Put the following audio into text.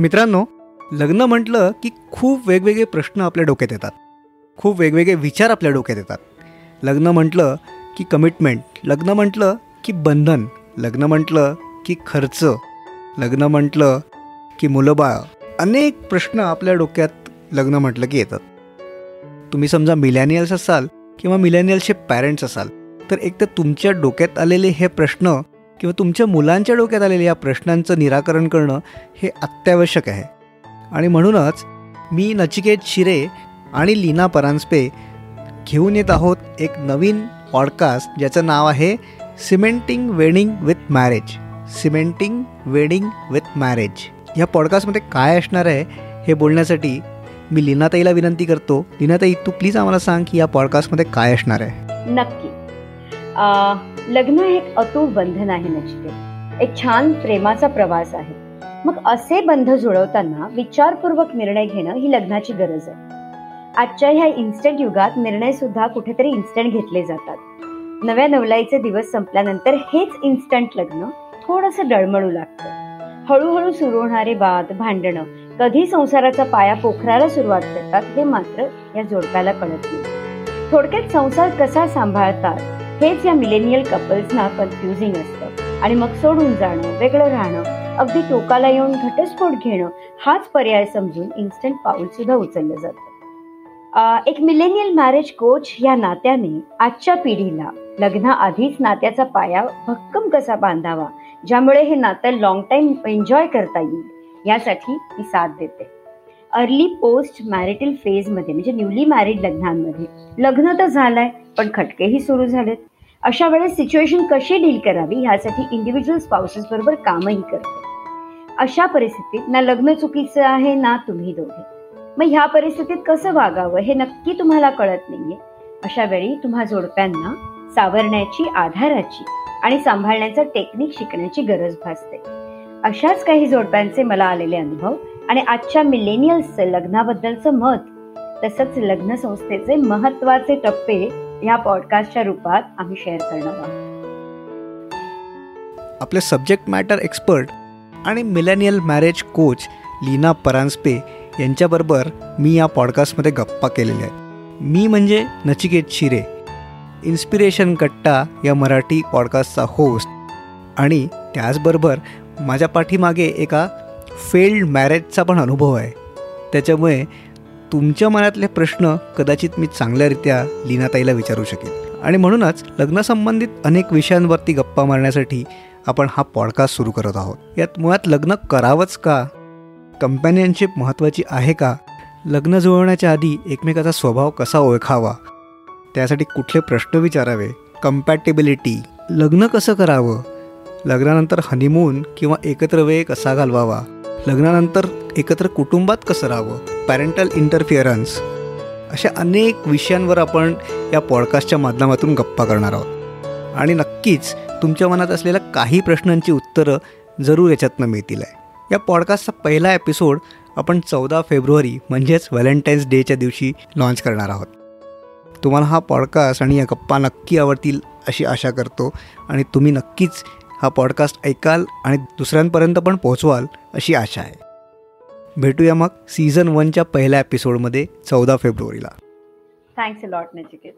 मित्रांनो लग्न म्हटलं की खूप वेगवेगळे प्रश्न आपल्या डोक्यात येतात. खूप वेगवेगळे विचार आपल्या डोक्यात येतात. लग्न म्हटलं की कमिटमेंट लग्न म्हटलं की बंधन लग्न म्हटलं की खर्च लग्न म्हटलं की मुलंबाळ अनेक प्रश्न आपल्या डोक्यात लग्न म्हटलं की येतात. तुम्ही समजा मिलॅनियल्स असाल किंवा मिलॅनियल्सचे पॅरेंट्स असाल तर एक तर तुमच्या डोक्यात आलेले हे प्रश्न किंवा तुमच्या मुलांच्या डोक्यात आलेल्या या प्रश्नांचं निराकरण करणं हे अत्यावश्यक आहे. आणि म्हणूनच मी नचिकेत शिरे आणि लीना परांजपे घेऊन येत आहोत एक नवीन पॉडकास्ट ज्याचं नाव आहे cementing wedding with marriage. Cementing wedding with marriage. या पॉडकास्टमध्ये काय असणार आहे हे बोलण्यासाठी मी लीनाताईला विनंती करतो. लीनाताई तू प्लीज आम्हाला सांग की या पॉडकास्टमध्ये काय असणार आहे? नक्की. लग्न हे एक अतूट बंधन आहे नचिकेत एक छान प्रेमाचा प्रवास आहे. मग असे बंध जुळवताना विचारपूर्वक निर्णय घेणं ही लग्नाची गरज आहे. आजच्या ह्या इन्स्टंट युगात निर्णय सुद्धा कुठेतरी इन्स्टंट घेतले जातात. नव्या नवलाईचे दिवस संपल्यानंतर हेच इन्स्टंट लग्न थोडस डळमळू लागतं. हळूहळू सुरू होणारे वाद भांडणं कधी संसाराचा पाया पोखराला सुरुवात करतात हे मात्र या जोडप्याला कळत नाही. थोडक्यात संसार कसा सांभाळतात हेच या मिलेनियल कपल्सना कन्फ्युजिंग असतं. आणि मग सोडून जाणं वेगळं राहणं अगदी टोकाला येऊन घटस्फोट घेणं हाच पर्याय समजून इन्स्टंट पाऊल सुद्धा उचललं जातं. एक मिलेनियल मॅरेज कोच या नात्याने आजच्या पिढीला लग्नाआधीच नात्याचा पाया भक्कम कसा बांधावा ज्यामुळे हे नातं लॉंग टाइम एन्जॉय करता येईल यासाठी मी साथ देते. अर्ली पोस्ट मॅरिटल फेजमध्ये म्हणजे न्यूली मॅरिड लग्नांमध्ये. लग्न तर झालंय पण खटकेही सुरू झालेत. अशा वेळेस सिच्युएशन कशी डील करावी ह्यासाठी इंडिव्हिज्युअल स्पाउसेस बरोबर कामही करते अशा परिस्थितीत ना लग्न चुकीचं आहे ना तुम्ही दोघे. मग ह्या परिस्थितीत कसं वागावं हे नक्की तुम्हाला कळत नाहीये. अशा वेळी तुम्हा जोडप्यांना सावरण्याची आधाराची आणि सांभाळण्याचं टेक्निक शिकण्याची गरज भासते. अशाच काही जोडप्यांचे मला आलेले अनुभव आणि आजच्या मिलेनियल्सचं लग्नाबद्दलचं मत तसंच लग्न संस्थेचे महत्त्वाचे टप्पे या पॉडकास्टच्या रूपात आम्ही शेअर करणार आहोत. आपले सब्जेक्ट मॅटर एक्सपर्ट आणि millennial marriage coach Leena Paranjpe यांच्याबरोबर मी या पॉडकास्टमध्ये गप्पा केलेल्या आहेत. मी म्हणजे नचिकेत शिरे इन्स्पिरेशन कट्टा या मराठी पॉडकास्टचा होस्ट आणि त्याचबरोबर माझ्या पाठीमागे एका फेल्ड मॅरेजचा पण अनुभव आहे. त्याच्यामुळे तुमच्या मनातले प्रश्न कदाचित मी चांगल्यारित्या लीनाताईला विचारू शकेल आणि म्हणूनच लग्नासंबंधित अनेक विषयांवरती गप्पा मारण्यासाठी आपण हा पॉडकास्ट सुरू करत आहोत. यात मुळात लग्न करावंच का? कंपॅनियनशिप महत्त्वाची आहे का? लग्न जुळवण्याच्या आधी एकमेकाचा स्वभाव कसा ओळखावा? त्यासाठी कुठले प्रश्न विचारावे? कम्पॅटेबिलिटी लग्न कसं करावं? लग्नानंतर हनीमून किंवा एकत्र वेळ कसा घालवावा? लग्नानंतर एकत्र कुटुंबात कसं राहावं? पॅरेंटल इंटरफिअरन्स अशा अनेक विषयांवर आपण या पॉडकास्टच्या माध्यमातून गप्पा करणार आहोत. आणि नक्कीच तुमच्या मनात असलेल्या काही प्रश्नांची उत्तरं जरूर याच्यातनं मिळतील आहे. या पॉडकास्टचा पहिला एपिसोड आपण चौदा फेब्रुवारी म्हणजेच व्हॅलेंटाईन्स डेच्या दिवशी लॉन्च करणार आहोत. तुम्हाला हा पॉडकास्ट आणि या गप्पा नक्की आवडतील अशी आशा करतो. आणि तुम्ही नक्कीच हा पॉडकास्ट ऐकाल आणि दुसऱ्यांपर्यंत पण पोहोचवाल अशी आशा आहे. भेटूया मग सीझन वनच्या पहिल्या एपिसोडमध्ये चौदा फेब्रुवारीला. Thanks lot Nachiket